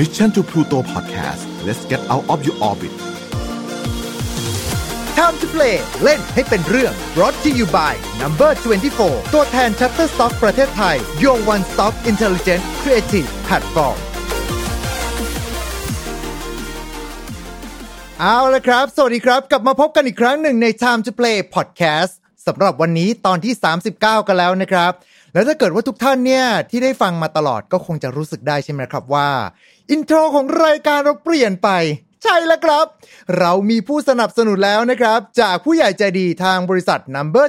Mission to Pluto Podcast let's get out of your orbit Time to play เล่นให้เป็นเรื่อง brought to you by Number 24 ตัวแทน Shutterstock ประเทศไทย Your One Stop Intelligent Creative Platform เอาละครับ สวัสดีครับ กลับมาพบกันอีกครั้งหนึ่งใน Time to Play Podcast สำหรับวันนี้ตอนที่ 39 กันแล้วนะครับ แล้วถ้าเกิดว่าทุกท่านเนี่ยที่ได้ฟังมาตลอดก็คงจะรู้สึกได้ใช่ไหมครับว่า อินโทรของรายการเราเปลี่ยนไป ใช่แล้วครับ เรามีผู้สนับสนุนแล้วนะครับ จากผู้ใหญ่ใจดีทางบริษัท Number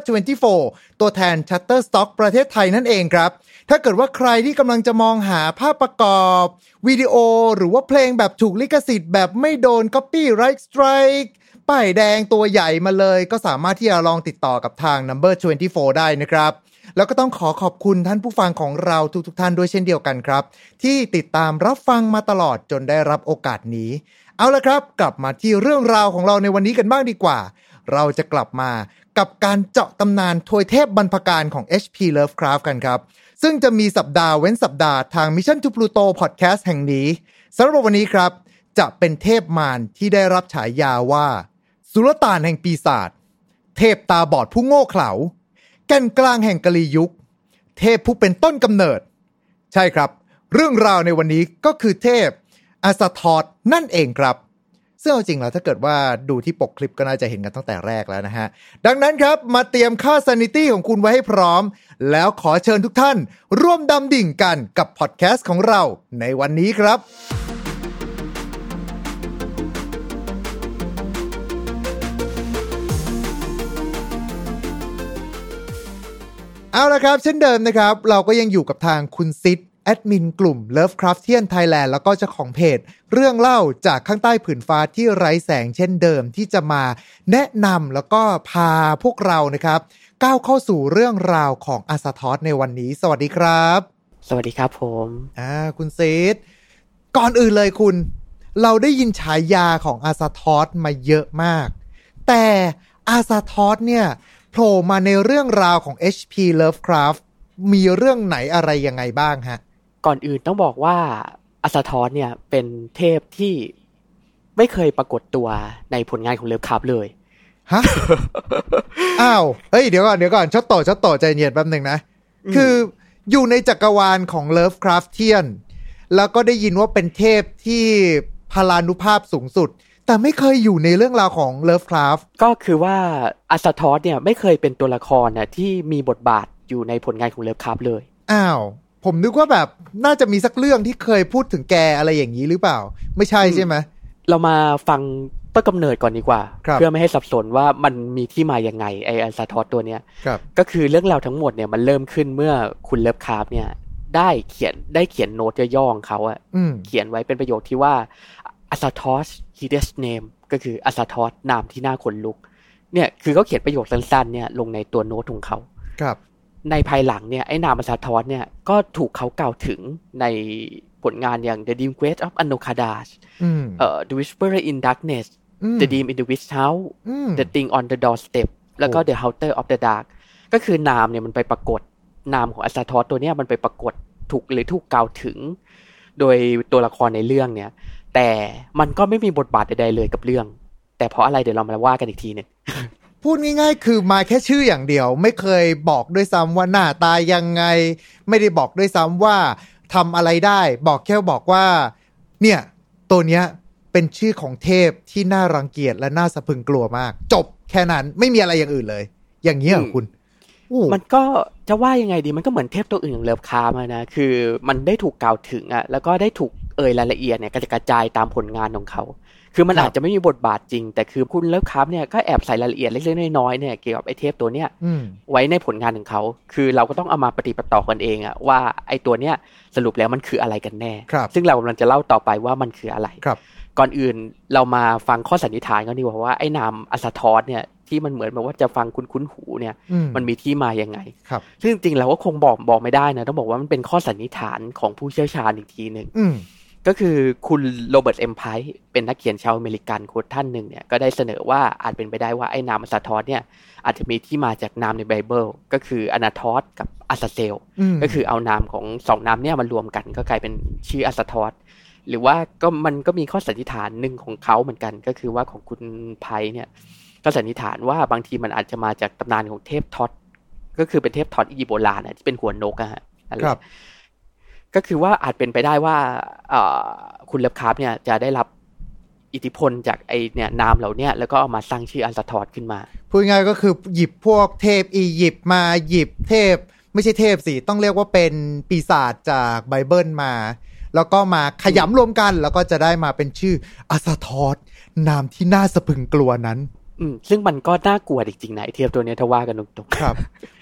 24 ตัวแทน Shutterstock ประเทศไทยนั่นเองครับ ถ้าเกิดว่าใครที่กำลังจะมองหาภาพประกอบ วิดีโอหรือว่าเพลงแบบถูกลิขสิทธิ์แบบไม่โดน Copyright Strike ป้ายแดงตัวใหญ่มาเลยก็สามารถที่จะลองติดต่อกับทาง Number 24 ได้นะครับ แล้วก็ต้องขอขอบคุณท่านผู้ฟังของเราทุกๆทท่านด้วยเช่นเดียวกันครับ ที่ติดตามรับฟังมาตลอดจนได้รับโอกาสนี้ เอาละครับ กลับมาที่เรื่องราวของเราในวันนี้กันบ้างดีกว่า เราจะกลับมากับการเจาะตำนานทวยเทพบรรพการของ HP Lovecraft กันครับ ซึ่งจะมีสัปดาห์เว้นสัปดาห์ทาง Mission to Pluto Podcast แห่งนี้สำหรับวันนี้ครับ จะเป็นเทพมารที่ได้รับฉายาว่า สุลต่านแห่งปีศาจเทพตาบอดผู้โง่เขลา แก่นกลางแห่งกะลียุค เทพผู้เป็นต้นกำเนิด ใช่ครับ เรื่องราวในวันนี้ก็คือเทพอาสทอดนั่นเองครับ ซึ่งเอาจริงแล้วถ้าเกิดว่าดูที่ปกคลิปก็น่าจะเห็นกันตั้งแต่แรกแล้วนะฮะ ดังนั้นครับมาเตรียมค่า sanity ของคุณไว้ให้พร้อม แล้วขอเชิญทุกท่าน ร่วมดำดิ่งกันกับพอดแคสต์ของเราในวันนี้ครับ เอาละครับ เช่นเดิมนะครับ เราก็ยังอยู่กับทางคุณซิดแอดมินกลุ่ม Lovecraftian Thailand แล้วก็เจ้าของเพจ เรื่องเล่าจากข้างใต้ผืนฟ้าที่ไร้แสงเช่นเดิมที่จะมาแนะนำแล้วก็พาพวกเรานะครับ ก้าวเข้าสู่เรื่องราวของอาซาทอสในวันนี้ สวัสดีครับ สวัสดีครับผมอ่าคุณซิดก่อนอื่นเลยคุณ เราได้ยินฉายาของอาซาทอสมาเยอะมาก แต่ Azathoth เนี่ย โผล่มาในเรื่องราวของ HP Lovecraft มีเรื่องไหนอะไรยังไงบ้างฮะ ก่อนอื่นต้องบอกว่า Azathoth เนี่ยเป็นเทพที่ไม่เคยปรากฏตัวในผลงานของ Lovecraft เลยฮะอ้าวเฮ้ยเดี๋ยวก่อนเดี๋ยวก่อนชดโตชดโตใจเย็นแป๊บหนึ่งนะ คืออยู่ในจักรวาลของ Lovecraftian แล้วก็ได้ยินว่าเป็นเทพที่พลานุภาพสูงสุด แต่ไม่เคยอยู่ในเรื่องราวของ Lovecraft ก็คือว่า Azathoth เนี่ยไม่เคยเป็นตัวละครน่ะที่มีบทบาทอยู่ในผลงานของ Lovecraft เลย อ้าว ผมนึกว่าแบบน่าจะมีสักเรื่องที่เคยพูดถึงแกอะไรอย่างนี้หรือเปล่า ไม่ใช่ใช่ไหมเรามาฟังต้นกำเนิดก่อนดีกว่าครับเพื่อไม่ให้สับสนว่ามันมีที่มายังไงไอ Azathoth ตัวเนี้ยครับก็คือเรื่องราวทั้งหมดเนี่ยมันเริ่มขึ้นเมื่อคุณ Lovecraft เนี่ยได้เขียนได้เขียนโน้ตย่อๆของเขาอะอืมเขียนไว้เป็นประโยคที่ว่า อัสทอส his name ก็คืออัสทอสนามที่น่าขนลุก เนี่ยคือเขาเขียนประโยคสั้นๆเนี่ยลงในตัวโน้ตของเขาครับ ในภายหลังเนี่ยไอ้นามอัสทอสเนี่ยก็ถูกเขากล่าวถึงในผลงานอย่าง The Dream Quest of Anokadas อืมเอ่อ The Whisperer in Darkness อืม The Dream in the Witch House อืม The Thing on the Doorstep แล้วก็โอ้ The Hunter of the Dark ก็คือนามเนี่ยมันไปปรากฏนามของอัสทอสตัวเนี้ยมันไปปรากฏถูกหรือถูกกล่าวถึง โดยตัวละครในเรื่องเนี่ย แต่มันก็ไม่มีบทบาทใดๆเลยกับเรื่อง แต่เพราะอะไรเดี๋ยวเรามาว่ากันอีกทีหนึงพูดง่ายๆ คือมาแค่ชื่ออย่างเดียว ไม่เคยบอกด้วยซ้ำว่าหน้าตายยังไง ไม่ได้บอกด้วยซ้ำว่าทำอะไรได้ บอกแค่บอกว่า เนี่ย ตัวเนี้ยเป็นชื่อของเทพที่น่ารังเกียจและน่าสะพรึงกลัวมาก จบแค่นั้นไม่มีอะไรอย่างอื่นเลย อย่างเนี้ยเหรอคุณโอ้มันก็จะว่ายังไงดีมันก็เหมือนเทพตัวอื่นอย่าง Lovecraft มานะ คือมันได้ถูกกล่าวถึงอะแล้วก็ได้ถูก เอ่ยรายละเอียดเนี่ยกระจายกระจายตามผลงานของเขา คือมันอาจจะไม่มีบทบาทจริง แต่คือคุณ Lovecraft เนี่ยก็แอบใส่รายละเอียดเล็กๆน้อยๆเนี่ยเกี่ยวกับไอ้เทพตัวเนี้ยอืมไว้ในผลงานของเขา คือเราก็ต้องเอามาปะติดปะต่อกันเองอะว่าไอ้ตัวเนี้ยสรุปแล้วมันคืออะไรกันแน่ครับซึ่งเรากำลังจะเล่าต่อไปว่ามันคืออะไรครับ ก่อนอื่นเรามาฟังข้อสันนิษฐานกันดีกว่าว่าไอ้นาม Azathoth เนี่ยที่มันเหมือนแบบว่าจะฟังคุ้นๆหูเนี่ยอืมมันมีที่มายังไง ครับ ซึ่งจริงๆเราก็คงบอกบอกไม่ได้นะ ต้องบอกว่ามันเป็นข้อสันนิษฐานของผู้เชี่ยวชาญอีกทีหนึ่งอืม ก็คือคุณ Robert M. Price เป็นนักเขียนชาวอเมริกันคนท่านหนึ่งเนี่ยก็ได้เสนอว่าอาจเป็นไปได้ว่าไอ้นาม Azathoth เนี่ยอาจจะมีที่มาจากนามในไบเบิลก็คือ Anathoth กับ Azazel อืมก็คือเอานามของสองนามเนี่ยมันรวมกันก็กลายเป็นชื่อ Azathoth หรือว่าก็มันก็มีข้อสันนิษฐานหนึ่งของเขาเหมือนกัน ก็คือว่าของคุณไพเนี่ยก็สันนิษฐานว่าบางทีมันอาจจะมาจากตำนานของเทพ Thoth ก็คือเป็นเทพ Thoth อียิปต์โบราณนะที่เป็นหัวนกอะฮะนั่นแหละครับ ก็คือว่าอาจเป็นไปได้ว่าเอ่อคุณ Lovecraft เนี่ยจะได้รับอิทธิพลจากไอเนี่ยนามเหล่าเนี้ยแล้วก็เอามาสร้างชื่อ Azathoth ขึ้นมา พูดง่ายๆก็คือหยิบพวกเทพอียิปต์มาหยิบเทพ ไม่ใช่เทพสิ ต้องเรียกว่าเป็นปีศาจจากไบเบิลมา แล้วก็มาขยำรวมกันแล้วก็จะได้มาเป็นชื่ออัสทอสนามที่น่าสะพรึงกลัวนั้น อืมซึ่งมันก็น่ากลัวจริงๆนะไอเทียบตัวเนี้ยถ้าว่ากันตรงๆครับ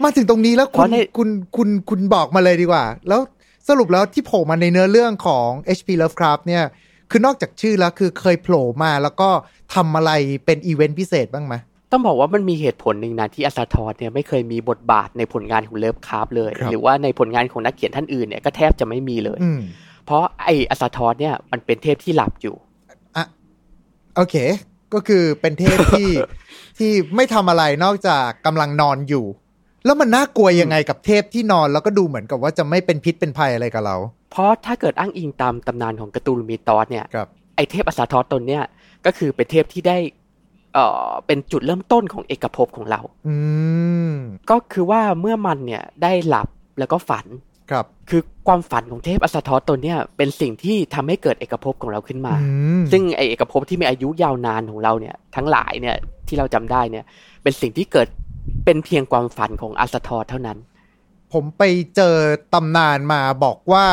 มาถึงตรงนี้แล้วเพคุณราะในคุณคุณคุณบอกมาเลยดีกว่า แล้ว สรุปแล้วที่โผล่มาในเนื้อเรื่องของ HP Lovecraft เนี่ย คือนอกจากชื่อแล้วคือเคยโผล่มาแล้วก็ทำอะไรเป็นอีเวนต์พิเศษบ้างไหมต้องบอกว่ามันมีเหตุผลหนึ่งนะที่ Azathoth เนี่ยไม่เคยมีบทบาทในผลงานของ Lovecraft เลยครับหรือว่าในผลงานของนักเขียนท่านอื่นเนี่ยก็แทบจะไม่มีเลยอืมเพราะไอ Azathoth เนี่ยมันเป็นเทพที่หลับอยู่อะโอเค ก็คือเป็นเทพที่ที่ไม่ทำอะไรนอกจากกำลังนอนอยู่ แล้วมันน่ากลัวยังไงกับเทพที่นอนแล้วก็ดูเหมือนกับว่าจะไม่เป็นพิษเป็นภัยอะไรกับเรา เพราะถ้าเกิดอ้างอิงตามตำนานของ Cthulhu Mythos เนี่ยครับไอเทพ Azathoth ตนเนี่ยก็คือเป็นเทพที่ได้เอ่อเป็นจุดเริ่มต้นของเอกภพของเรา อืมก็คือว่าเมื่อมันเนี่ยได้หลับแล้วก็ฝันครับ คือความฝันของเทพ Azathoth ตนเนี่ยเป็นสิ่งที่ทำให้เกิดเอกภพของเราขึ้นมาอืมซึ่งไอเอกภพที่มีอายุยาวนานของเราเนี่ย ทั้งหลายเนี่ยที่เราจำได้เนี่ย เป็นสิ่งที่เกิด เป็นเพียงความฝันของ Azathoth เท่านั้น ผมไปเจอตำนานมาบอกว่า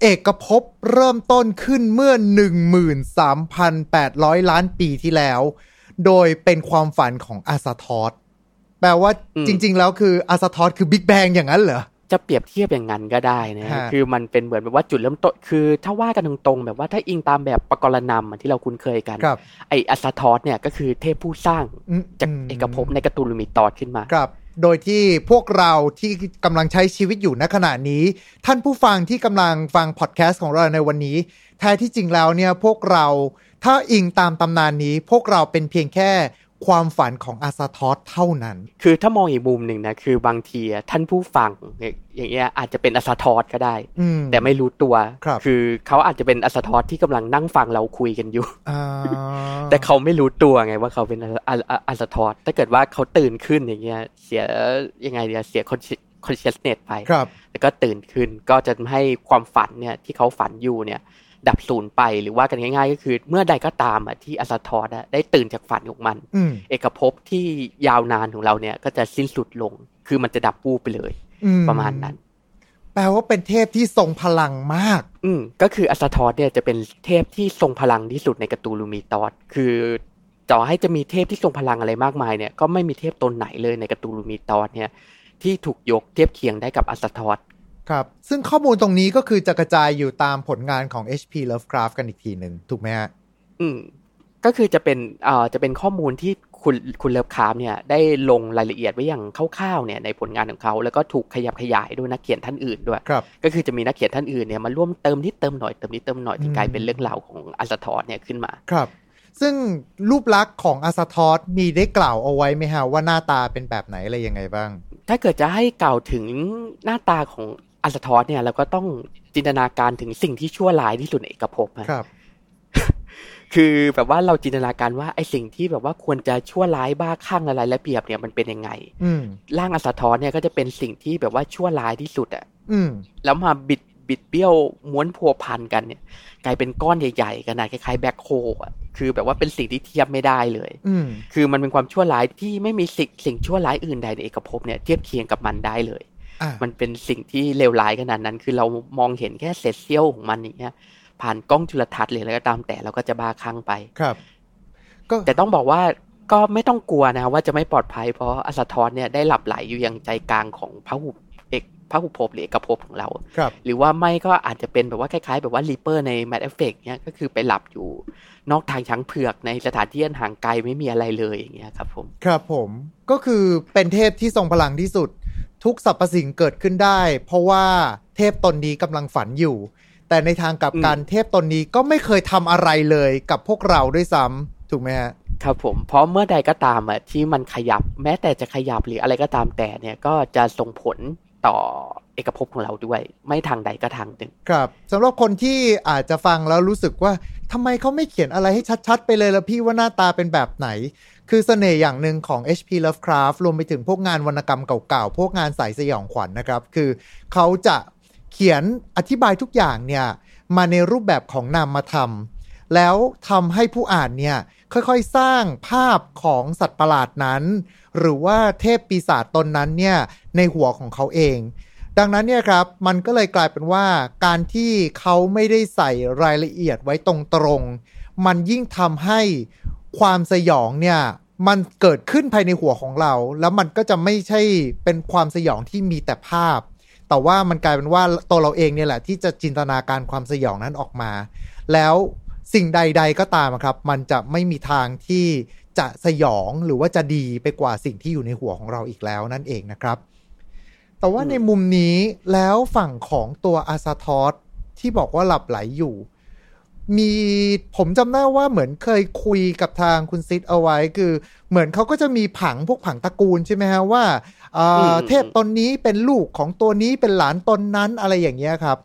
เอกภพเริ่มต้นขึ้นเมื่อ 13,800 ล้านปีที่แล้ว โดยเป็นความฝันของอาซาทอสแปลว่าอืมจริง ๆ แล้วคืออาซาทอสคือบิ๊กแบงอย่างนั้นเหรอ จะเปรียบเทียบอย่างนั้นก็ได้นะฮะคือมันเป็นเหมือนแบบว่าจุดเริ่มต้น คือถ้าว่ากันตรงๆ แบบว่าถ้าอิงตามแบบปกรณัมอะที่เราคุ้นเคยกันครับไออาซาทอสเนี่ยก็คือเทพผู้สร้างอืมจากมเอกภพใน Cthulhu Mythos ขึ้นมาครับ โดยที่พวกเราที่กำลังใช้ชีวิตอยู่ณขณะนี้ ท่านผู้ฟังที่กำลังฟังพอดแคสต์ของเราในวันนี้ แท้ที่จริงแล้วเนี่ยพวกเราถ้าอิงตามตำนานนี้ พวกเราเป็นเพียงแค่ ความฝันของอาซาทอสเท่านั้น คือถ้ามองอีกมุมหนึ่งนะ คือบางทีอะท่านผู้ฟังเนี่ยอย่างเงี้ยอาจจะเป็นอาซาทอสก็ได้อืมแต่ไม่รู้ตัวครับอเขาอาจจะเป็นอาซาทอสที่กำลังนั่งฟังเราคุยกันอยู่อ่าแต่เขาไม่รู้ตัวไงว่าเขาเป็นอัสอัสอัสทอสถ้าเกิดว่าเขาตื่นขึ้นอย่างเงี้ยเสียยังไงเดียเสียคอนคอนเชสเนตไปครับแล้วก็ตื่นขึ้นก็จะทำให้ความฝันเนี่ยที่เขาฝันอยู่เนี่ย ดับสูญไปหรือว่ากันง่ายๆ ก็คือ เมื่อใดก็ตามอะที่อัสทอสอะได้ตื่นจากฝันของมันอืมเอกภพที่ยาวนานของเราเนี่ยก็จะสิ้นสุดลง คือมันจะดับปูไปเลยอืประมาณนั้น แปลว่าเป็นเทพที่ทรงพลังมาก อืมก็คืออัสทอสเนี่ยจะเป็นเทพที่ทรงพลังที่สุดใน Cthulhu Mythos คือต่อให้จะมีเทพที่ทรงพลังอะไรมากมายเนี่ยก็ไม่มีเทพตนไหนเลยใน Cthulhu Mythos เนี่ยที่ถูกยกเทียบเคียงได้กับอาซาทอส ครับ ซึ่งข้อมูลตรงนี้ก็คือจะกระจายอยู่ตามผลงานของ HP Lovecraft กันอีกทีหนึ่งถูกไหมฮะอืม ก็คือจะเป็นเอ่อจะเป็นข้อมูลที่คุณคุณเลิฟคราฟเนี่ยได้ลงรายละเอียดไว้อย่างคร่าวๆเนี่ยในผลงานของเขา แล้วก็ถูกขยับขยายด้วยนักเขียนท่านอื่นด้วยครับก็คือจะมีนักเขียนท่านอื่นเนี่ยมาร่วมเติมนิดเติมหน่อยเติมนิดเติมหน่อยจอืนมกลายเป็นเรื่องราวของอาซาทอสเนี่ยขึ้นมาครับ ซึ่งรูปลักษณ์ของอาซาทอสมีได้กล่าวเอาไว้ไหมฮะว่าหน้าตาเป็นแบบไหนอะไรยังไงบ้าง ถ้าเกิดจะให้กล่าวถึงหน้าตาของ อัสทอสเนี่ยเราก็ต้องจินตนาการถึงสิ่งที่ชั่วร้ายที่สุดในเอกภพอะครับ คือแบบว่าเราจินตนาการว่าไอ้สิ่งที่แบบว่าควรจะชั่วร้ายบ้าคลั่งอะไรและเปรียบเนี่ยมันเป็นยังไง อืมร่างอัสทอสเนี่ยก็จะเป็นสิ่งที่แบบว่าชั่วร้ายที่สุดอะอืมแล้วมาบิดบิดเบี้ยวม้วนพัวพันกันเนี่ย กลายเป็นก้อนใหญ่ๆขนาดคล้ายๆแบ็คโฮอะคือแบบว่าเป็นสิ่งที่เทียบไม่ได้เลย อืมคือมันเป็นความชั่วร้ายที่ไม่มีสิ่งสิ่งชั่วร้ายอื่นใดในเอกภพเนี่ยเทียบเคียงกับมันได้เลยอะ มันเป็นสิ่งที่เลวร้ายขนาดนั้น คือเรามองเห็นแค่เศษเสี้ยวของมันอย่างเงี้ย ผ่านกล้องจุลทรรศน์หรืออะไรก็ตามแต่เราก็จะบ้าคลั่งไปครับ ก็แต่ต้องบอกว่าก็ไม่ต้องกลัวนะว่าจะไม่ปลอดภัยเพราะอัสทอนเนี่ยได้หลับไหลอยู่ยังใจกลางของพระหุเอกพระหุภพหรือเอกภพของเราครับหรือว่าไม่ก็อาจจะเป็นแบบว่าคล้ายๆ แบบว่ารีเปอร์ใน Mad Effect เนี่ยก็คือไปหลับอยู่ นอกทางช้างเผือกในสถานที่อันห่างไกลไม่มีอะไรเลยอย่างเงี้ยครับผม ครับผมก็คือเป็นเทพที่ทรงพลังที่สุด ทุกสรรพสิ่งเกิดขึ้นได้ เพราะว่าเทพตนนี้กำลังฝันอยู่ แต่ในทางกลับกันเทพตนนี้ก็ไม่เคยทำอะไรเลยกับพวกเราด้วยซ้ำถูกไหมฮะครับผมเพราะเมื่อใดก็ตามอะที่มันขยับแม้แต่จะขยับหรืออะไรก็ตามแต่เนี่ยก็จะส่งผลต่อเอกภพของเราด้วย ไม่ทางใดก็ทางหนึ่งครับสำหรับคนที่อาจจะฟังแล้วรู้สึกว่าทำไมเขาไม่เขียนอะไรให้ชัด ๆ ไปเลยละพี่ว่าหน้าตาเป็นแบบไหน คือเสน่ห์อย่างหนึ่งของ H.P. Lovecraft รวมไปถึงพวกงานวรรณกรรมเก่าๆ พวกงานสายสยองขวัญนนะครับ คือเขาจะเขียนอธิบายทุกอย่างเนี่ย มาในรูปแบบของนามธรรมแล้วทำให้ผู้อ่านเนี่ย ค่อยๆสร้างภาพของสัตว์ประหลาดนั้น หรือว่าเทพปีศาจตนนั้นเนี่ย ในหัวของเขาเอง ดังนั้นเนี่ยครับ มันก็เลยกลายเป็นว่าการที่เขาไม่ได้ใส่รายละเอียดไว้ตรงๆมันยิ่งทำให้ ความสยองเนี่ย มันเกิดขึ้นภายในหัวของเรา แล้วมันก็จะไม่ใช่เป็นความสยองที่มีแต่ภาพ แต่ว่ามันกลายเป็นว่าตัวเราเองเนี่ยแหละ ที่จะจินตนาการความสยองนั้นออกมา แล้วสิ่งใด ๆก็ตามครับ มันจะไม่มีทางที่จะสยองหรือว่าจะดีไปกว่าสิ่งที่อยู่ในหัวของเราอีกแล้วนั่นเองนะครับ แต่ว่าในมุมนี้แล้วฝั่งของตัวอาซาทอสที่บอกว่าหลับไหลอยู่ มีผมจำได้ว่าเหมือนเคยคุยกับทางคุณซิดเอาไว้คือ เหมือนเขาก็จะมีผังพวกผังตระกูลใช่ไหมฮะว่าเอ่อเทพตนนี้เป็นลูกของตัวนี้เป็นหลานตนนั้นอะไรอย่างเงี้ยครับ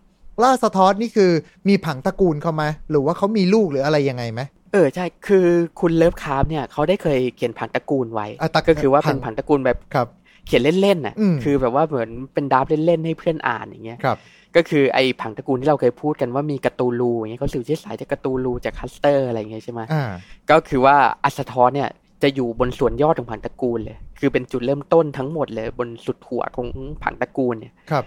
ล่าสะท้อนนี่คือมีผังตระกูลเขาไหมหรือว่าเขามีลูกหรืออะไรยังไงไหมเออใช่คือคุณเลิฟคราฟเนี่ยเขาได้เคยเขียนผังตระกูลไว้อะตระก็คือว่าผัเป็งนผังตระกูลแบบครับเขียนเล่นๆน่ะอืมคือแบบว่าเหมือนเป็น draft เล่นๆให้เพื่อนอ่านอย่างเงี้ยครับ ก็คือไอ้ผังตระกูลที่เราเคยพูดกันว่ามีกระตูลูอย่างเงี้ยเขาสืบเชื้อสายจากกระตูลูจากคัสเตอร์อะไรอย่างเงี้ยใช่ไหมอ่าก็คือว่าอาซาทอสเนี่ยจะอยู่บนส่วนยอดของผังตระกูลเลย คือเป็นจุดเริ่มต้นทั้งหมดเลย บนสุดหัวของผังตระกูลเนี่ยครับ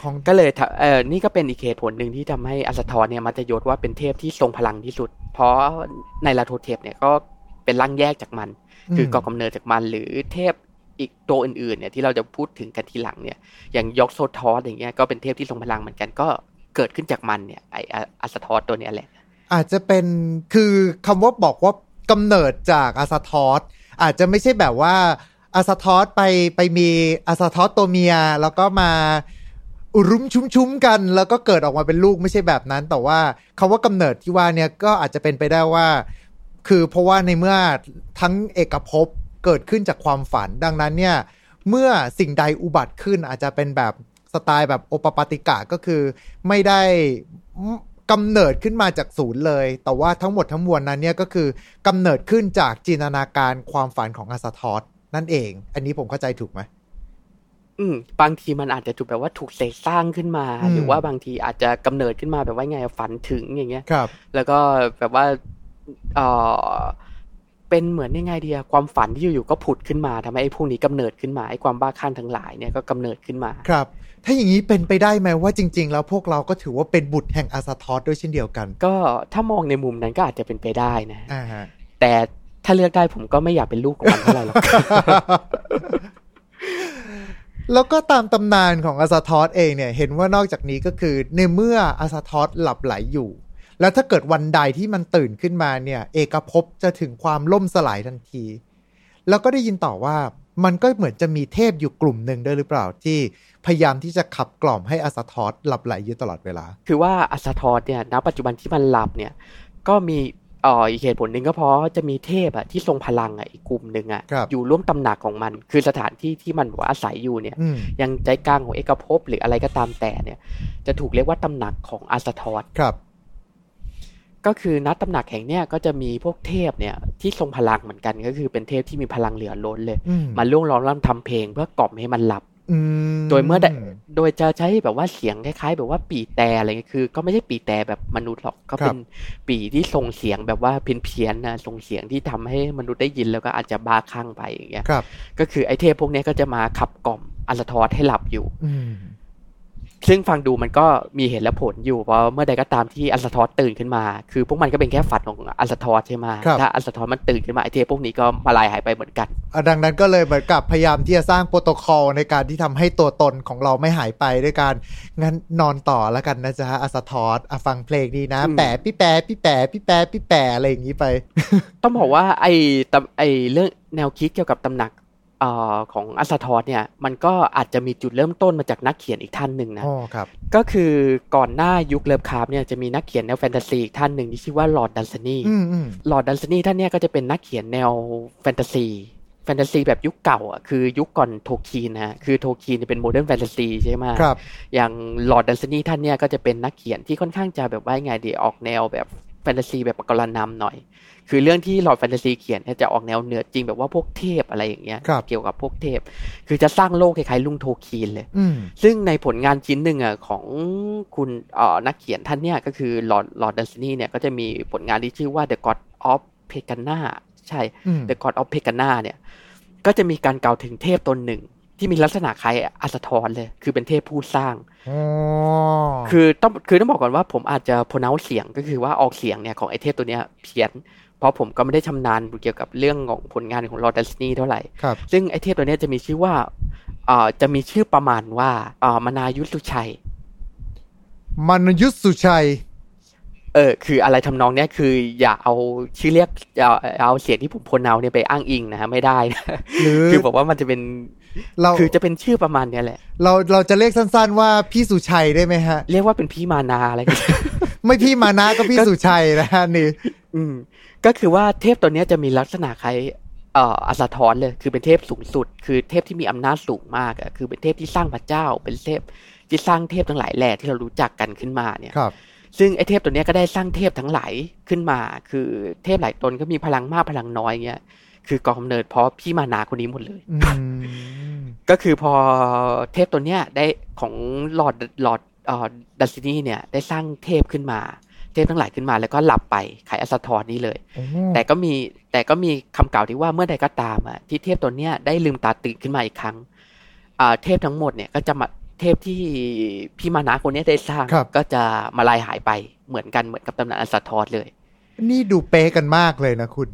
ของก็เลยทำเออนี่ก็เป็นอีกเหตุผลหนึ่งที่ทำให้อาซาทอสเนี่ยมันจะยกว่าเป็นเทพที่ทรงพลังที่สุด เพราะไนอาลาโทเทปเนี่ยก็เป็นร่างแยกจากมัน คือก่อกำเนิดจากมันหรือเทพ อีกตัวอื่นๆเนี่ยที่เราจะพูดถึงกันทีหลังเนี่ยอย่างยอกโซทอสอย่างเงี้ยก็เป็นเทพที่ทรงพลังเหมือนกันก็เกิดขึ้นจากมันเนี่ยไออาซาทอสตัวเนี้ยแหละ อาจจะเป็นคือคำว่าบอกว่ากำเนิดจากอาซาทอสอาจจะไม่ใช่แบบว่าอาซาทอสไปไปมีอาซาทอสตัวเมียแล้วก็มาอุรุมชุ้มๆกัน แล้วก็เกิดออกมาเป็นลูกไม่ใช่แบบนั้น แต่ว่าคำว่ากำเนิดที่ว่าเนี่ยก็อาจจะเป็นไปได้ว่า คือเพราะว่าในเมื่อทั้งเอกภพ เกิดขึ้นจากความฝัน ดังนั้นเนี่ยเมื่อสิ่งใดอุบัติขึ้นอาจจะเป็นแบบสไตล์แบบโอปปาติกะก็คือไม่ได้กำเนิดขึ้นมาจากศูนย์เลย แต่ว่าทั้งหมดทั้งมวลนั้นเนี่ยก็คือกำเนิดขึ้นจากจินตนาการความฝันของอาซาทอสนั่นเอง อันนี้ผมเข้าใจถูกไหมอืม บางทีมันอาจจะถูกแบบว่าถูกเสกสร้างขึ้นมาอืมหรือว่าบางทีอาจจะกำเนิดขึ้นมาแบบว่าไงฝันถึงอย่างเงี้ย ครับ แล้วก็แบบว่าเออ เป็นเหมือนยังไงเดียความฝันที่อยู่ๆก็ผุดขึ้นมาทำให้ไอ้พวกนี้กำเนิดขึ้นมาไอ้ความบ้าคลั่งทั้งหลายเนี่ยก็กำเนิดขึ้นมาครับ ถ้าอย่างนี้เป็นไปได้ไหมว่าจริง ๆ แล้วพวกเราก็ถือว่าเป็นบุตรแห่งอาซาทอสด้วยเช่นเดียวกัน ก็ถ้ามองในมุมนั้นก็อาจจะเป็นไปได้นะอ่าฮะแต่ถ้าเลือกได้ผมก็ไม่อยากเป็นลูกของมันเท่าไหร่หรอกแล้วก็ตามตำนานของอาซาทอสเองเนี่ย เห็นว่านอกจากนี้ก็คือในเมื่ออาซาทอสหลับไหลอยู่ แล้วถ้าเกิดวันใดที่มันตื่นขึ้นมาเนี่ย เอกภพจะถึงความล่มสลายทันที แล้วก็ได้ยินต่อว่ามันก็เหมือนจะมีเทพอยู่กลุ่มหนึ่งด้วยหรือเปล่าที่พยายามที่จะขับกล่อมให้อาซาทอสหลับไหลอยู่ตลอดเวลา คือว่าอัสทอสเนี่ยณปัจจุบันที่มันหลับเนี่ย ก็มีเอ่ออีกเหตุผลหนึ่งก็เพราะจะมีเทพอะที่ทรงพลังอะอีกกลุ่มหนึ่งอะครับอยู่ร่วมตำหนักของมัน คือสถานที่ที่มันแบบว่าอาศัยอยู่เนี่ยอืมยังใจกลางของเอกภพหรืออะไรก็ตามแต่เนี่ย จะถูกเรียกว่าตำหนักของอาสทอสครับ ก็คือณตำหนักแห่งเนี้ยก็จะมีพวกเทพเนี่ยที่ทรงพลังเหมือนกันก็คือเป็นเทพที่มีพลังเหลือล้นเลยอืมมาล่วงล้อมร่ำทำเพลงเพื่อกล่อมให้มันหลับอืมโดยเมื่อใดโดยจะใช้แบบว่าเสียงคล้ายๆ แบบว่าปีแต่อะไรเงี้ยคือ ก็ไม่ใช่ปีแต่แบบมนุษย์หรอกก็เป็นปีที่ส่งเสียงแบบว่าเพี้ยนๆนะส่งเสียงที่ทำให้มนุษย์ได้ยินแล้วก็อาจจะบ้าคลั่งไปอย่างเงี้ยครับก็คือไอ้เทพพวกเนี้ยก็จะมาขับกล่อมอัสทอสให้หลับอยู่อืม ซึ่งฟังดูมันก็มีเหตุและผลอยู่เพราะเมื่อใดก็ตามที่อัสทอสตื่นขึ้นมา คือพวกมันก็เป็นแค่ฝันของอัสทอสใช่ไหมครับถ้าอัสทอสมันตื่นขึ้นมาไอเทพพวกนี้ก็มาลายหายไปเหมือนกันอะดังนั้นก็เลยเหมือนกับพยายามที่จะสร้างโปรโตคอลในการที่ทำให้ตัวตนของเราไม่หายไปด้วยการงั้นนอนต่อแล้วกันนะจ๊ะอาซาทอสอะฟังเพลงดีนะอืมแปะพี่แปะพี่แปะพี่แปะพี่แปะอะไรอย่างนี้ไป ต้องบอกว่าไอตำไอเรื่องแนวคิดเกี่ยวกับตำหนักเอ่อของอาซาทอสเนี่ยมันก็อาจจะมีจุดเริ่มต้นมาจากนักเขียนอีกท่านหนึ่งนะอ๋อครับก็คือก่อนหน้ายุคเลิฟคราฟเนี่ยจะมีนักเขียนแนวแฟนตาซีอีกท่านหนึ่งที่ชื่อว่าลอร์ดดันซนีอืมอืมลอร์ดดันซนีท่านเนี่ยก็จะเป็นนักเขียนแนวแฟนตาซีแฟนตาซีแบบยุคเก่าอะคือยุคก่อนโทคีนนะคือโทคีนเป็น modern fantasy ใช่ไหมครับอย่างลอร์ดดันซนีท่านเนี่ยก็จะเป็นนักเขียนที่ค่อนข้างจะแบบว่าไงดีออกแนวแบบ แฟนตาซีแบบปกรณัมหน่อย คือเรื่องที่ลอร์ดแฟนตาซีเขียนเนี่ยจะออกแนวเหนือจริงแบบว่าพวกเทพอะไรอย่างเงี้ยครับเกี่ยวกับพวกเทพ คือจะสร้างโลกคล้ายๆลุงโทคีนเลยอืมซึ่งในผลงานชิ้นหนึ่งอะของคุณเอ่อนักเขียนท่านเนี่ยก็คือลอร์ดลอร์ดดันซนีเนี่ยก็จะมีผลงานที่ชื่อว่า The God of Pegana ใช่อืม The God of Pegana เนี่ย ก็จะมีการกล่าวถึงเทพตนหนึ่ง ที่มีลักษณะคล้ายอัสทรเลย คือเป็นเทพผู้สร้างอ๋อคือต้องคือต้องบอกก่อนว่าผมอาจจะพนาเสียงก็คือว่าออกเสียงเนี่ยของไอเทพตัวเนี้ยเพี้ยน เพราะผมก็ไม่ได้ชำนาญเกี่ยวกับเรื่องของผลงานของลอร์ดดันซนีเท่าไหร่ครับซึ่งไอเทพตัวเนี้ยจะมีชื่อว่าเอ่อจะมีชื่อประมาณว่าเอ่อมนายุทธสุชัยมันยุทธสุชัย เออคืออะไรทำนองเนี้ยคืออย่าเอาชื่อเรียกอย่าเอาเสียงที่ผมพนเอาเนี่ยไปอ้างอิงนะฮะไม่ได้นะหรือคือบอกว่ามันจะเป็นเราคือจะเป็นชื่อประมาณเนี้ยแหละ เราเราจะเรียกสั้นๆว่าพี่สุชัยได้ไหมฮะ เรียกว่าเป็นพี่มานาอะไรกันไม่พี่มานะก็พี่สุชัยนะฮะนี่ อืม ก็คือว่าเทพตัวเนี้ยจะมีลักษณะคล้ายเอ่ออัสทรเลย คือเป็นเทพสูงสุด คือเทพที่มีอำนาจสูงมากอะคือเป็นเทพที่สร้างพระเจ้า เป็นเทพที่สร้างเทพทั้งหลายแหล่ที่เรารู้จักกันขึ้นมาเนี่ยครับ ซึ่งไอเทพตัวเนี้ยก็ได้สร้างเทพทั้งหลายขึ้นมา คือเทพหลายตนก็มีพลังมากพลังน้อยเงี้ย คือกองกำเนิดเพราะพี่มานาคนนี้หมดเลยอืมก็คือพอเทพตัวเนี้ยได้ของหลอดหลอดเอ่อดัซซินีเนี่ยได้สร้างเทพขึ้นมา เทพทั้งหลายขึ้นมา แล้วก็หลับไปขายอัสทรนี้เลยโอ้แต่ก็มีแต่ก็มีคำกล่าวที่ว่าเมื่อใดก็ตามอะที่เทพตัวเนี้ยได้ลืมตาตื่นขึ้นมาอีกครั้งอ่าเทพทั้งหมดเนี่ยก็จะมา เทพที่พี่มานะคนเนี้ยได้สร้างครับก็จะมาลายหายไปเหมือนกันเหมือนกับตำนานอาซาทอสเลย นี่ดูเป๊ะกันมากเลยนะคุณ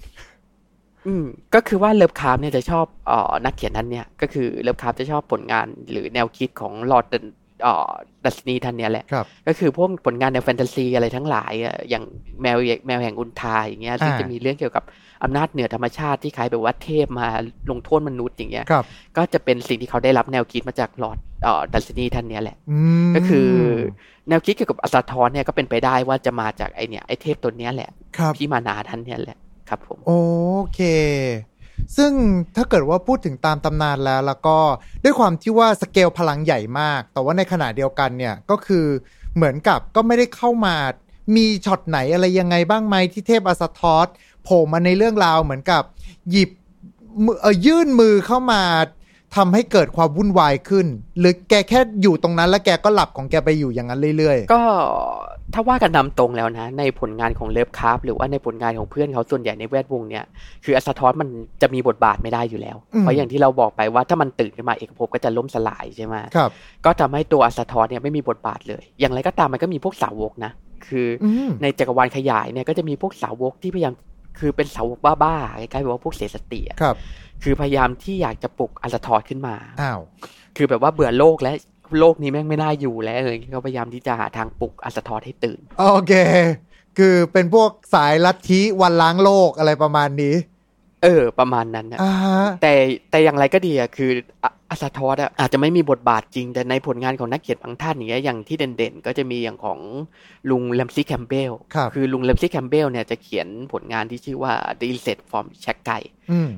อืมก็คือว่าเลิฟคราฟเนี่ยจะชอบเอ่อนักเขียนท่านเนี่ย ก็คือเลิฟคราฟจะชอบผลงานหรือแนวคิดของลอร์ดเอ่อ ดันซนีท่านเนี่ยแหละครับก็คือพวกผลงานแนวแฟนตาซีอะไรทั้งหลายอะอย่างแมวแมวแห่งอุลธาร์อย่างเงี้ยซึ่งอ่าจะมีเรื่องเกี่ยวกับอำนาจเหนือธรรมชาติที่คล้ายแบบว่าเทพมาลงโทษมนุษย์อย่างเงี้ยครับก็จะเป็นสิ่งที่เขาได้รับแนวคิดมาจากลอร์ดเอ่อดันซนีท่านเนี่ยแหละอืมก็คือแนวคิดเกี่ยวกับอาซาทอสเนี่ยก็เป็นไปได้ว่าจะมาจากไอเนี่ยไอเทพตัวเนี้ยแหละครับพี่มานาท่านเนี่ยแหละครับผมโอเค ซึ่งถ้าเกิดว่าพูดถึงตามตำนานแล้ว แล้วก็ด้วยความที่ว่าสเกลพลังใหญ่มาก แต่ว่าในขณะเดียวกันเนี่ยก็คือเหมือนกับก็ไม่ได้เข้ามามีช็อตไหนอะไรยังไงบ้างไหมที่เทพอาซาทอสโผล่มาในเรื่องราวเหมือนกับหยิบมือเออยื่นมือเข้ามา ทำให้เกิดความวุ่นวายขึ้น หรือแกแค่อยู่ตรงนั้น แล้วแกก็หลับของแกไปอยู่อย่างนั้นเรื่อยก็ถ้าว่ากันนำตรงแล้วนะ ในผลงานของเลิฟคราฟหรือว่าในผลงานของเพื่อนเขาส่วนใหญ่ในแวดวงเนี่ย คืออัสทอสมันจะมีบทบาทไม่ได้อยู่แล้ว เพราะอย่างที่เราบอกไปว่าถ้ามันตื่นขึ้นมาเอกภพก็จะล่มสลายใช่ไหมๆครับก็ทำให้ตัวอัสทอสเนี่ยไม่มีบทบาทเลย อย่างไรก็ตามมันก็มีพวกสาวกนะ คือออืมในจักรวาลขยายเนี่ยก็จะมีพวกสาวกที่พยายามคือเป็นสาวกบ้าๆคล้ายๆแบบว่าพวกเสียสติอะครับ คือพยายามที่อยากจะปลุกอัสทอสขึ้นมาอ้าวคือแบบว่าเบื่อโลกและโลกนี้แม่งไม่น่าอยู่แล้วเลยก็พยายามที่จะหาทางปลุกอัสทอสให้ตื่น โอเค คือเป็นพวกสายลัทธิวันล้างโลกอะไรประมาณนี้ เออ ประมาณนั้นนะอ่าฮะแต่แต่อย่างไรก็ดีอะคืออะอัสทอสอะอาจจะไม่มีบทบาทจริง แต่ในผลงานของนักเขียนบางท่านอย่างเงี้ยอย่างที่เด่นๆ ก็จะมีอย่างของลุงแลมซี่แคมเบลครับคือลุงแลมซี่แคมเบลเนี่ยจะเขียนผลงานที่ชื่อว่า The Insect from แชกไก่อืม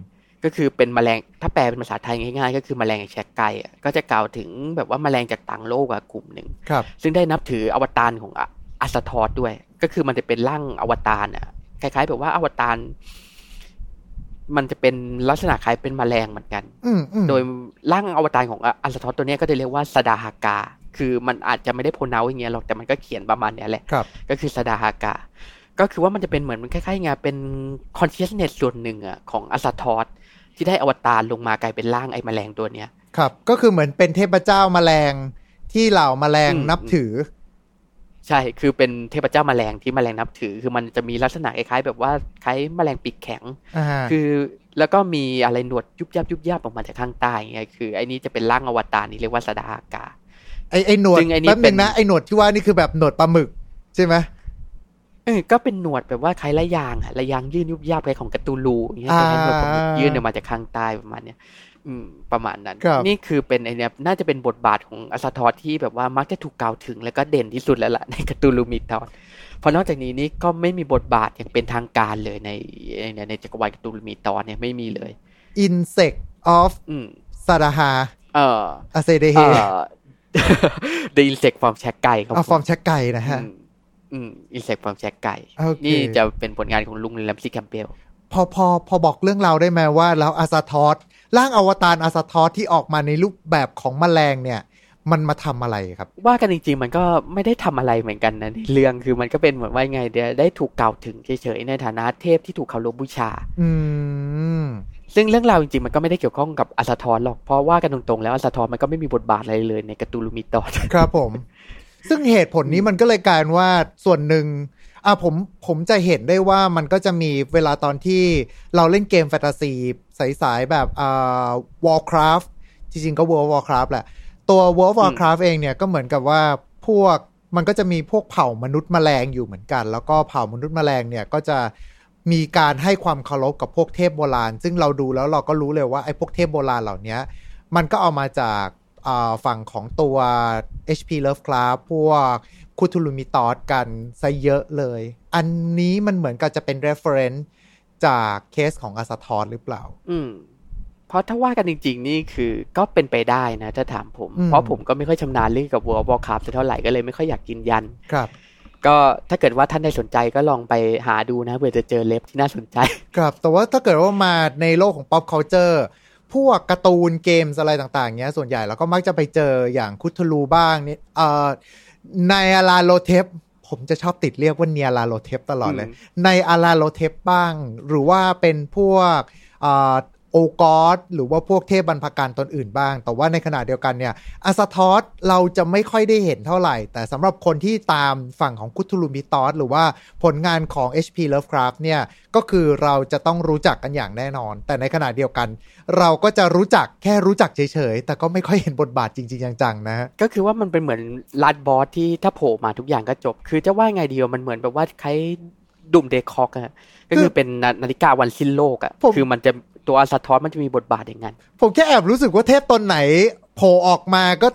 ก็คือเป็นแมลงถ้าแปลเป็นภาษาไทยง่ายๆ ก็คือแมลงแชกไก่อะก็จะกล่าวถึงแบบว่าแมลงจากต่างโลกอะกลุ่มหนึ่งครับซึ่งได้นับถืออวตารของอะอาซาทอสด้วย ก็คือมันจะเป็นร่างอวตารอะคล้ายๆ แบบว่าอวตารมันจะเป็นลักษณะคล้ายเป็นแมลงเหมือนกันอืมอืมโดยร่างอวตารของอะอาซาทอสตัวเนี้ยก็จะเรียกว่าสดาฮากา คือมันอาจจะไม่ได้โพนเอาอย่างเงี้ยหรอกแต่มันก็เขียนประมาณเนี้ยแหละครับก็คือสดาฮากา ก็คือว่ามันจะเป็นเหมือนมันคล้ายๆไงเป็นคอนเชียสเนสส่วนหนึ่งอะของอัสทอส ที่ได้อวตารลงมากลายเป็นร่างไอ้แมลงตัวเนี้ย ครับ ก็คือเหมือนเป็นเทพเจ้าแมลงที่เหล่าแมลงอืมนับถือ ใช่ คือเป็นเทพเจ้าแมลงที่แมลงนับถือ คือมันจะมีลักษณะคล้ายๆแบบว่าคล้ายแมลงปีกแข็งอ่าคือแล้วก็มีอะไรหนวดยุบยับยุบยับออกมาจากข้างใต้ไงคือไอ้นี่จะเป็นร่างอวตารนี่เรียกว่าสดาฮากาไอไอหนวดซึ่งไอ้นี่แป๊บนึเป็งนนะไอหนวดที่ว่านี่คือแบบหนวดปลาหมึกใช่ไหม เออก็เป็นหนวดแบบว่าคล้ายระยางอะระยางยื่นยุบยับคล้ายของการ์ตูนลูอย่างเงี้ยอ่าคล้ายๆหนวดปลาหมึกยื่นออกมาจากข้างใต้ประมาณเนี้ยอืมประมาณนั้นครับนี่คือเป็นไอเนี้ยน่าจะเป็นบทบาทของอัสทอสที่แบบว่ามักจะถูกกล่าวถึงแล้วก็เด่นที่สุดแล้วล่ะในการ์ตูนลูมิทอนเพราะนอกจากนี้นี่ก็ไม่มีบทบาทอย่างเป็นทางการเลยในในในจักรวาลการ์ตูนลูมิตอนเนี่ยไม่มีเลย insect of อืม s a d a h a เอ่อ a s e d e เอ่ h อ The Insect from แชกไก่ครับเอาฟอร์มชักไก่นะฮะ อืมอืม Insect from แชกไก่โอเคนี่จะเป็นผลงานของลุงแลมซี่แคมเบลพอพอพอบอกเรื่องราวได้ไหมว่าแล้วอาซาทอสร่างอวตารอาซาทอสที่ออกมาในรูปแบบของแมลงเนี่ย มันมาทำอะไรครับ ว่ากันจริงๆ มันก็ไม่ได้ทำอะไรเหมือนกันนะในเรื่องคือมันก็เป็นเหมือนว่าไงเดียวได้ถูกกล่าวถึงเฉยๆในฐานะเทพที่ถูกเคารพบูชา อืมซึ่งเรื่องราวจริงๆ มันก็ไม่ได้เกี่ยวข้องกับอาซาทอนหรอก เพราะว่ากันตรงๆ แล้วอาซาทอนมันก็ไม่มีบทบาทอะไรเลยในการ์ตูนลูมิตอนครับผม ซึ่งเหตุผลนี้มันก็เลยกลายเป็นว่าส่วนหนึ่งอะผมผมจะเห็นได้ว่ามันก็จะมีเวลาตอนที่เราเล่นเกมแฟนตาซีใสๆแบบอ่า Warcraft จริงๆ ก็ World of Warcraft แหละ ตัว World of Warcraft เองเนี่ยก็เหมือนกับว่าพวกมันก็จะมีพวกเผ่ามนุษย์แมลงอยู่เหมือนกัน แล้วก็เผ่ามนุษย์แมลงเนี่ยก็จะมีการให้ความเคารพกับพวกเทพโบราณ ซึ่งเราดูแล้วเราก็รู้เลยว่าไอ้พวกเทพโบราณเหล่านี้มันก็เอามาจากอ่าฝั่งของตัว HP Lovecraft พวกคุทูลูมิตอสกันซะเยอะเลย อันนี้มันเหมือนกับจะเป็น reference จากเคสของอาซาทอสหรือเปล่า อืม เพราะถ้าว่ากันจริง ๆ นี่คือก็เป็นไปได้นะ ถ้าถามผมอืมเพราะผมก็ไม่ค่อยชำนาญเรื่องกับ World of Warcraft สักเท่าไหร่ก็เลยไม่ค่อยอยากกินยัน ครับ ก็ถ้าเกิดว่าท่านใดสนใจก็ลองไปหาดูนะเผื่อจะเจอเล็บที่น่าสนใจ ครับ แต่ว่าถ้าเกิดว่ามาในโลกของ pop culture พวกการ์ตูนเกมส์อะไรต่างๆเนี้ยส่วนใหญ่เราก็มักจะไปเจออย่างคุทลูบ้างนี่เอ่อในอาราโลเทปผมจะชอบติดเรียกว่าเนียราโลเทปตลอดเลยอืมในอาราโลเทปบ้าง หรือว่าเป็นพวกเอ่อ โอกอสหรือว่าพวกเทพบรรพการตนอื่นบ้าง แต่ว่าในขณะเดียวกันเนี่ยอาซาทอสเราจะไม่ค่อยได้เห็นเท่าไหร่ แต่สำหรับคนที่ตามฝั่งของคุทูลูมิตอสหรือว่าผลงานของ HP Lovecraft เนี่ยก็คือเราจะต้องรู้จักกันอย่างแน่นอน แต่ในขณะเดียวกัน เราก็จะรู้จักแค่รู้จักเฉยๆ แต่ก็ไม่ค่อยเห็นบทบาทจริง ๆ จังๆนะฮะก็คือว่ามันเป็นเหมือนลัดบอสที่ถ้าโผล่มาทุกอย่างก็จบ คือจะว่าไงดีวะมันเหมือนแบบว่าคล้ายดุมเดคอกอะก็คือเป็นนานาฬิกาวันสิ้นโลกอะผมคือมันจะ ตัวอาซาทอสมันจะมีบทบาทอย่างนั้น ผมแค่แอบรู้สึกว่าเทพตนไหนโผล่ออกมาก็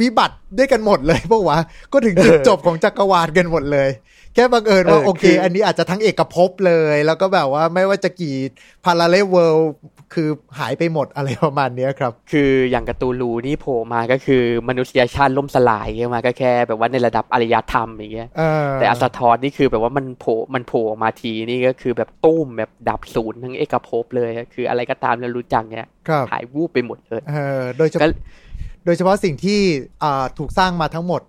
วิบัติด้วยกันหมดเลยเพราะว่าก็ถึงจุดจบของจักรวาลกันหมดเลย แค่บังเอิญว่าเออโอเคคืออัอันนี้อาจจะทั้งเอกภพเลย แล้วก็แบบว่าไม่ว่าจะกี่พาราเลเวิล คือหายไปหมดอะไรประมาณเนี้ยครับ คืออย่างการ์ตูนรูนี่โผล่มาก็คือมนุษยชาติล่มสลายมาก็แค่แบบว่าในระดับอารยธรรมอย่างเงี้ยเออแต่อาซาทอสนี่คือแบบว่ามันโผล่มันโผล่ออกมาทีนี่ก็คือแบบตุ้มแบบดับศูนย์ทั้งเอกภพเลย คืออะไรก็ตามเรารู้จักเนี่ยครับหายวูบไปหมดเลยเออโดยเฉก็พาะโดยเฉพาะสิ่งที่อ่าถูกสร้างมาทั้งหมด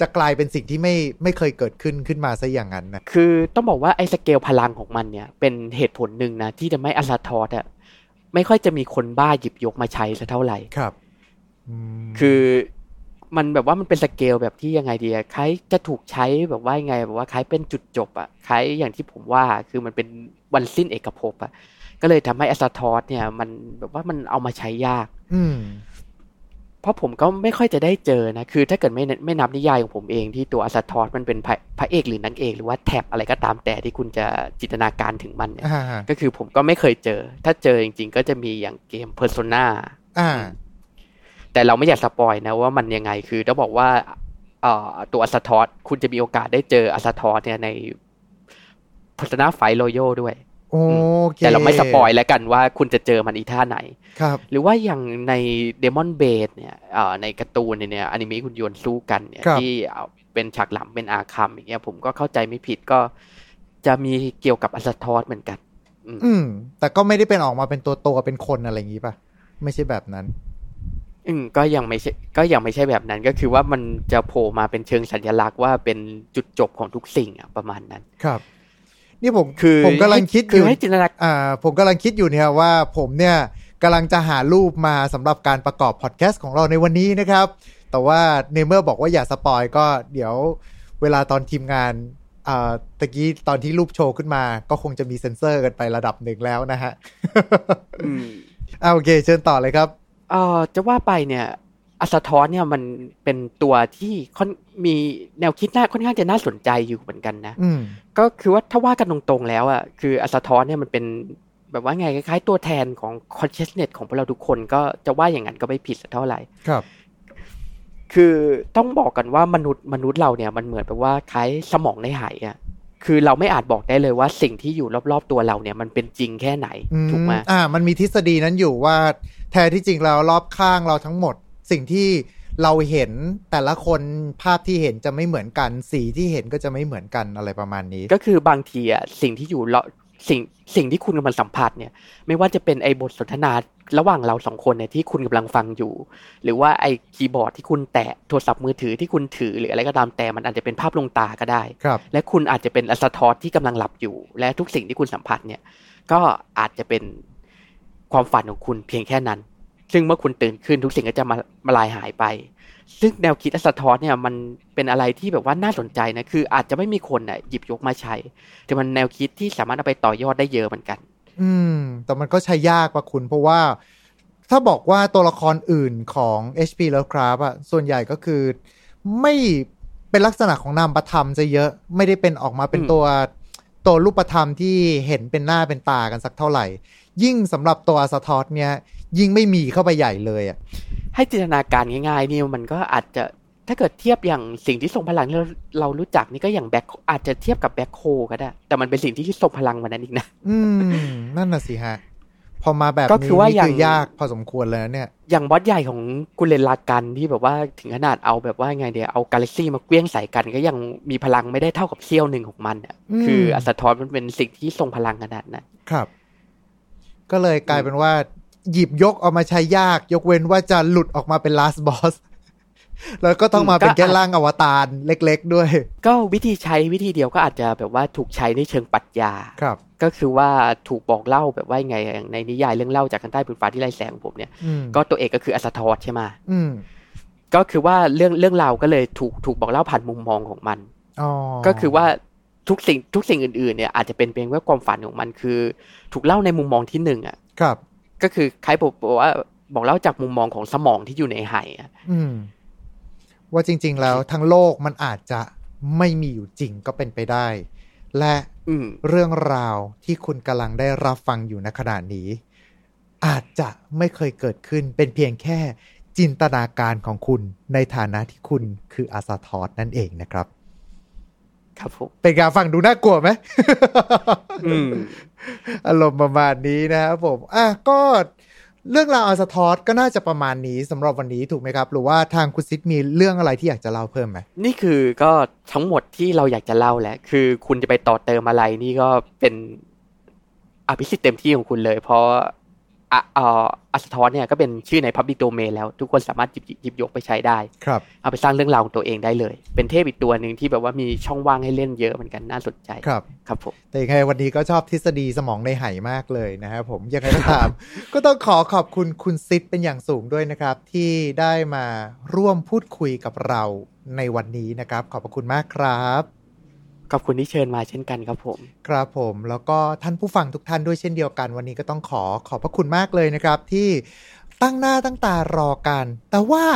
จะกลายเป็นสิ่งที่ไม่ไม่เคยเกิดขึ้นขึ้นมาซะอย่างนั้นนะคือต้องบอกว่าไอ้สเกลพลังของมันเนี่ยเป็นเหตุผลหนึ่งนะที่จะไม่อาซาทอสอะ ไม่ค่อยจะมีคนบ้าหยิบยกมาใช้สักเท่าไหร่ครับอืมคือมันแบบว่ามันเป็นสเกลแบบที่ยังไงดีอะคล้ายจะถูกใช้แบบว่ายังไงแบบว่าคล้ายเป็นจุดจบอะคล้ายอย่างที่ผมว่าคือมันเป็นวันสิ้นเอกภพอะก็เลยทำให้อาซาทอสเนี่ย มันแบบว่ามันเอามาใช้ยาก อืม เพราะผมก็ไม่ค่อยจะได้เจอนะ คือถ้าเกิดไม่ไม่นับนิยายของผมเองที่ตัวอาซาทอสมันเป็นพระพระเอกหรือนางเอกหรือว่าแท็บอะไรก็ตามแต่ที่คุณจะจินตนาการถึงมันเนี่ยอ่าก็คือผมก็ไม่เคยเจอ ถ้าเจอจริงๆ ก็จะมีอย่างเกม Persona อ่า แต่เราไม่อยาก spoil นะว่ามันยังไงคือต้องบอกว่าเอ่อตัวอาซาทอสคุณจะมีโอกาสได้เจออาซาทอสเนี่ยใน Persona 5 Royal ด้วยโอเค แต่เราไม่ spoil แล้วกันว่าคุณจะเจอมันอีท่าไหนครับ หรือว่าอย่างใน Demonbane เนี่ยเอ่อในการ์ตูนเนี่ยอนิเมะหุ่นยนต์สู้กันเนี่ยครับที่เอาเป็นฉากหลังเป็น Arkham อย่างเงี้ยผมก็เข้าใจไม่ผิดก็จะมีเกี่ยวกับ Azathoth เหมือนกันอืมอืม แต่ก็ไม่ได้เป็นออกมาเป็นตัวตัวเป็นคนอะไรอย่างนี้ป่ะ ไม่ใช่แบบนั้น อืม ก็ยังไม่ใช่ ก็ยังไม่ใช่แบบนั้นก็คือว่ามันจะโผล่มาเป็นเชิงสัญลักษณ์ว่าเป็นจุดจบของทุกสิ่งอะประมาณนั้น ครับ นี่ผมคือผมกำลังคิดอคือยู่ให้จินตนาอ่าผมกำลังคิดอยู่เนี่ยว่าผมเนี่ยกำลังจะหารูปมาสำหรับการประกอบพอดแคสต์ของเราในวันนี้นะครับ แต่ว่าเนเมอร์บอกว่าอย่า spoil ก็เดี๋ยวเวลาตอนทีมงานอ่าตะกี้ตอนที่รูปโชว์ขึ้นมา ก็คงจะมีเซ็นเซอร์กันไประดับหนึ่งแล้วนะฮะอืมอ่าโอเค เชิญต่อเลยครับเอ่อจะว่าไปเนี่ย อาซาทอสเนี่ยมันเป็นตัวที่ค่อนมีแนวคิดน่าค่อนข้างจะน่าสนใจอยู่เหมือนกันนะอืมก็คือว่าถ้าว่ากันตรงๆแล้วอะคืออาซาทอสเนี่ยมันเป็นแบบว่าไงคล้ายๆตัวแทนของ consciousness ของพวกเราทุกคนก็จะว่าอย่างนั้นก็ไม่ผิดสักเท่าไหร่ครับ คือต้องบอกกันว่ามนุษย์มนุษย์เราเนี่ยมันเหมือนแบบว่าคล้ายสมองในหายอะคือเราไม่อาจบอกได้เลยว่าสิ่งที่อยู่รอบๆตัวเราเนี่ยมันเป็นจริงแค่ไหนอืถูกไหมอ่า มันมีทฤษฎีนั้นอยู่ว่า แท้ที่จริงแล้วรอบข้างเราทั้งหมด สิ่งที่เราเห็นแต่ละคนภาพที่เห็นจะไม่เหมือนกัน สีที่เห็นก็จะไม่เหมือนกันอะไรประมาณนี้ ก็คือบางทีอะสิ่งที่อยู่รอบสิ่งสิ่งที่คุณกำลังสัมผัสเนี่ย ไม่ว่าจะเป็นไอ้บทสนทนาระหว่างเราสองคนเนี่ยที่คุณกำลังฟังอยู่ หรือว่าไอ้คีย์บอร์ดที่คุณแตะโทรศัพท์มือถือที่คุณถือหรืออะไรก็ตามแต่มันอาจจะเป็นภาพลวงตาก็ได้ครับและคุณอาจจะเป็นอสทอสที่กำลังหลับอยู่ และทุกสิ่งที่คุณสัมผัสเนี่ย ก็อาจจะเป็นความฝันของคุณเพียงแค่นั้น ซึ่งเมื่อคุณตื่นขึ้นทุกสิ่งก็จะมามาลายหายไป ซึ่งแนวคิดอสทอสเนี่ยมันเป็นอะไรที่แบบว่าน่าสนใจนะคืออาจจะไม่มีคนอะหยิบยกมาใช้ แต่มันแนวคิดที่สามารถเอาไปต่อยอดได้เยอะเหมือนกัน อืม แต่มันก็ใช้ยากกว่าคุณเพราะว่าถ้าบอกว่าตัวละครอื่นของ HP Lovecraft อะส่วนใหญ่ก็คือไม่เป็นลักษณะของนามประธรรมจะเยอะไม่ได้เป็นออกมาเป็นอืมตัวตัวรูปธรรมที่เห็นเป็นหน้าเป็นตากันสักเท่าไหร่ ยิ่งสำหรับตัวสะทอสเนี่ย ยิ่งไม่มีเข้าไปใหญ่เลยอะให้จินตนาการง่ายๆนี่มันก็อาจจะถ้าเกิดเทียบอย่างสิ่งที่ทรงพลังที่เราเรารู้จักนี่ก็อย่างแบ็คอาจจะเทียบกับแบ็คโคก็ได้ แต่มันเป็นสิ่งที่ทรงพลังกว่านั้นอีกนะอืมนั่นน่ะสิฮะ พอมาแบบก็นี้คือว่านี่อย่างคือยากพอสมควรเลยนะเนี่ย อย่างบอสใหญ่ของกุเลนลากันที่แบบว่าถึงขนาดเอาแบบว่าไงเดียวเอากาแล็กซี่มาเกลี้ยงใส่กัน ก็ยังมีพลังไม่ได้เท่ากับเซี่ยวหนึ่งของมันอะอืมคืออัสทอนมันเป็นสิ่งที่ทรงพลังขนาดนั้นครับ ก็เลยกลายเป็นว่า หยิบยกออกมาใช้ยาก ยกเว้นว่าจะหลุดออกมาเป็น last boss แล้วก็ต้องมาเป็นแค่ร่างอวตารเล็กๆด้วย ก็วิธีใช้วิธีเดียวก็อาจจะแบบว่าถูกใช้ในเชิงปรัชญาครับ ก็คือว่าถูกบอกเล่าแบบว่าไงอย่างในนิยายเรื่องเล่าจากข้างใต้ผืนฟ้าที่ไร้แสงของผมเนี่ยอืมก็ตัวเอกก็คืออัสทอสใช่ไหมอืมก็คือว่าเรื่องเรื่องราวก็เลยถูกถูกบอกเล่าผ่านมุมมองของมันอ๋อก็คือว่าทุกสิ่งทุกสิ่งอื่นๆเนี่ยอาจจะเป็นเพียงแค่ความฝันของมันคือ ถูกเล่าในมุมมองที่หนึ่งอะครับ ก็คือใครบอกว่าบอกเล่าจากมุมมองของสมองที่อยู่ในไหอะอืมว่าจริง ๆ แล้วทั้งโลกมันอาจจะไม่มีอยู่จริงก็เป็นไปได้ และอืมเรื่องราวที่คุณกำลังได้รับฟังอยู่ในขณะนี้ อาจจะไม่เคยเกิดขึ้นเป็นเพียงแค่จินตนาการของคุณในฐานะที่คุณคืออาซาทอสนั่นเองนะครับ ครับผมเป็นการฟังดูน่ากลัวไหมอืมอารมณ์ประมาณนี้นะครับผม อะก็เรื่องราวอาซาทอสก็น่าจะประมาณนี้สำหรับวันนี้ถูกไหมครับ หรือว่าทางคุณซิดมีเรื่องอะไรที่อยากจะเล่าเพิ่มไหมนี่คือก็ทั้งหมดที่เราอยากจะเล่าแหละ คือคุณจะไปต่อเติมอะไรนี่ก็เป็นอภิสิทธิ์เต็มที่ของคุณเลย เพราะ อะเอ่ออัสทอนเนี่ยก็เป็นชื่อใน Public Domain แล้ว ทุกคนสามารถหยิบหยิบยกไปใช้ได้ ครับ เอาไปสร้างเรื่องราวของตัวเองได้เลย เป็นเทพอีกตัวหนึ่งที่แบบว่ามีช่องว่างให้เล่นเยอะเหมือนกันน่าสนใจ ครับ ครับผม แต่ยังไงวันนี้ก็ชอบทฤษฎีสมองในไหมากเลยนะครับผม ยังไงก็ตาม ก็ต้องขอขอบคุณคุณซิดเป็นอย่างสูงด้วยนะครับ ที่ได้มาร่วมพูดคุยกับเราในวันนี้นะครับ ขอบพระคุณมากครับ ขอบคุณที่เชิญมาเช่นกันครับผม ครับผมแล้วก็ท่านผู้ฟังทุกท่านด้วยเช่นเดียวกัน วันนี้ก็ต้องขอขอบพระคุณมากเลยนะครับ ที่ตั้งหน้าตั้งตารอกัน แต่ว่า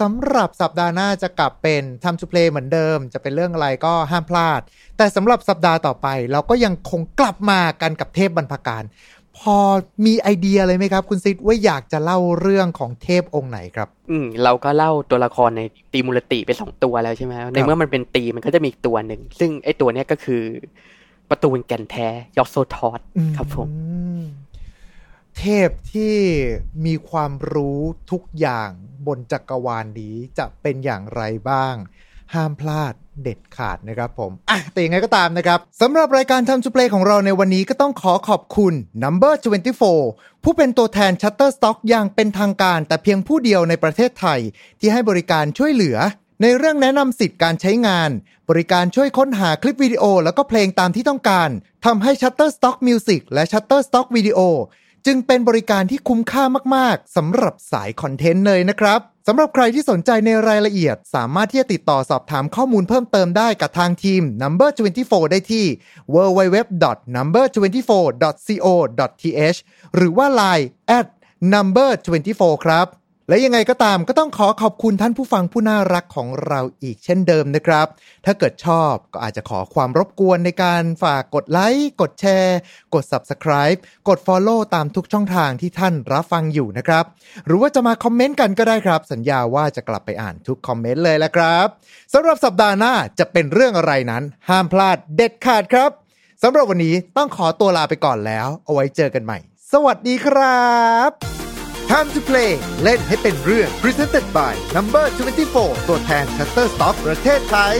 สำหรับสัปดาห์หน้าจะกลับเป็น Time to Play เหมือนเดิม จะเป็นเรื่องอะไรก็ห้ามพลาด แต่สำหรับสัปดาห์ต่อไป เราก็ยังคงกลับมากันกับเทพบรรพการ พอมีไอเดียเลยไหมครับ คุณซิดว่าอยากจะเล่าเรื่องของเทพองค์ไหนครับ อืมเราก็เล่าตัวละครในตีมูลติไปสองตัวแล้วใช่ไหมในเมื่อมันเป็นตีมันก็จะมีอีกตัวหนึ่ง ซึ่งไอตัวเนี้ยก็คือประตูนแก่นแท้ยอกโซทอสครับผมอืมเทพที่มีความรู้ทุกอย่างบนจักรวาลนี้จะเป็นอย่างไรบ้าง ห้ามพลาดเด็ดขาดนะครับผม อะ แต่ยังไงก็ตามนะครับสำหรับรายการทำ to play ของเราในวันนี้ก็ต้องขอขอบคุณ Number 24 ผู้เป็นตัวแทน Shutterstock อย่างเป็นทางการแต่เพียงผู้เดียวในประเทศไทย ที่ให้บริการช่วยเหลือ ในเรื่องแนะนำสิทธิ์การใช้งาน บริการช่วยค้นหาคลิปวิดีโอ แล้วก็เพลงตามที่ต้องการทำให้ Shutterstock Music และ Shutterstock Video จึงเป็นบริการที่คุ้มค่ามาก ๆสำหรับสายคอนเทนต์เลยนะครับสำหรับใครที่สนใจในรายละเอียด สามารถที่จะติดต่อสอบถามข้อมูลเพิ่มเติมได้กับทางทีม Number 24 ได้ที่ www.number24.co.th หรือว่า Line at number 24ครับ และยังไงก็ตามก็ต้องขอขอบคุณท่านผู้ฟังผู้น่ารักของเราอีกเช่นเดิมนะครับ ถ้าเกิดชอบก็อาจจะขอความรบกวนในการฝากกดไลค์ กดแชร์ กด Subscribe กด Follow ตามทุกช่องทางที่ท่านรับฟังอยู่นะครับ หรือว่าจะมาคอมเมนต์กันก็ได้ครับ สัญญาว่าจะกลับไปอ่านทุกคอมเมนต์เลยละครับสำหรับสัปดาห์หน้าจะเป็นเรื่องอะไรนั้น ห้ามพลาดเด็ดขาดครับสำหรับวันนี้ต้องขอตัวลาไปก่อนแล้ว เอาไว้เจอกันใหม่ สวัสดีครับ Time to play เล่นให้เป็นเรื่อง Presented by Number 24 ตัวแทน Shutterstock ประเทศไทย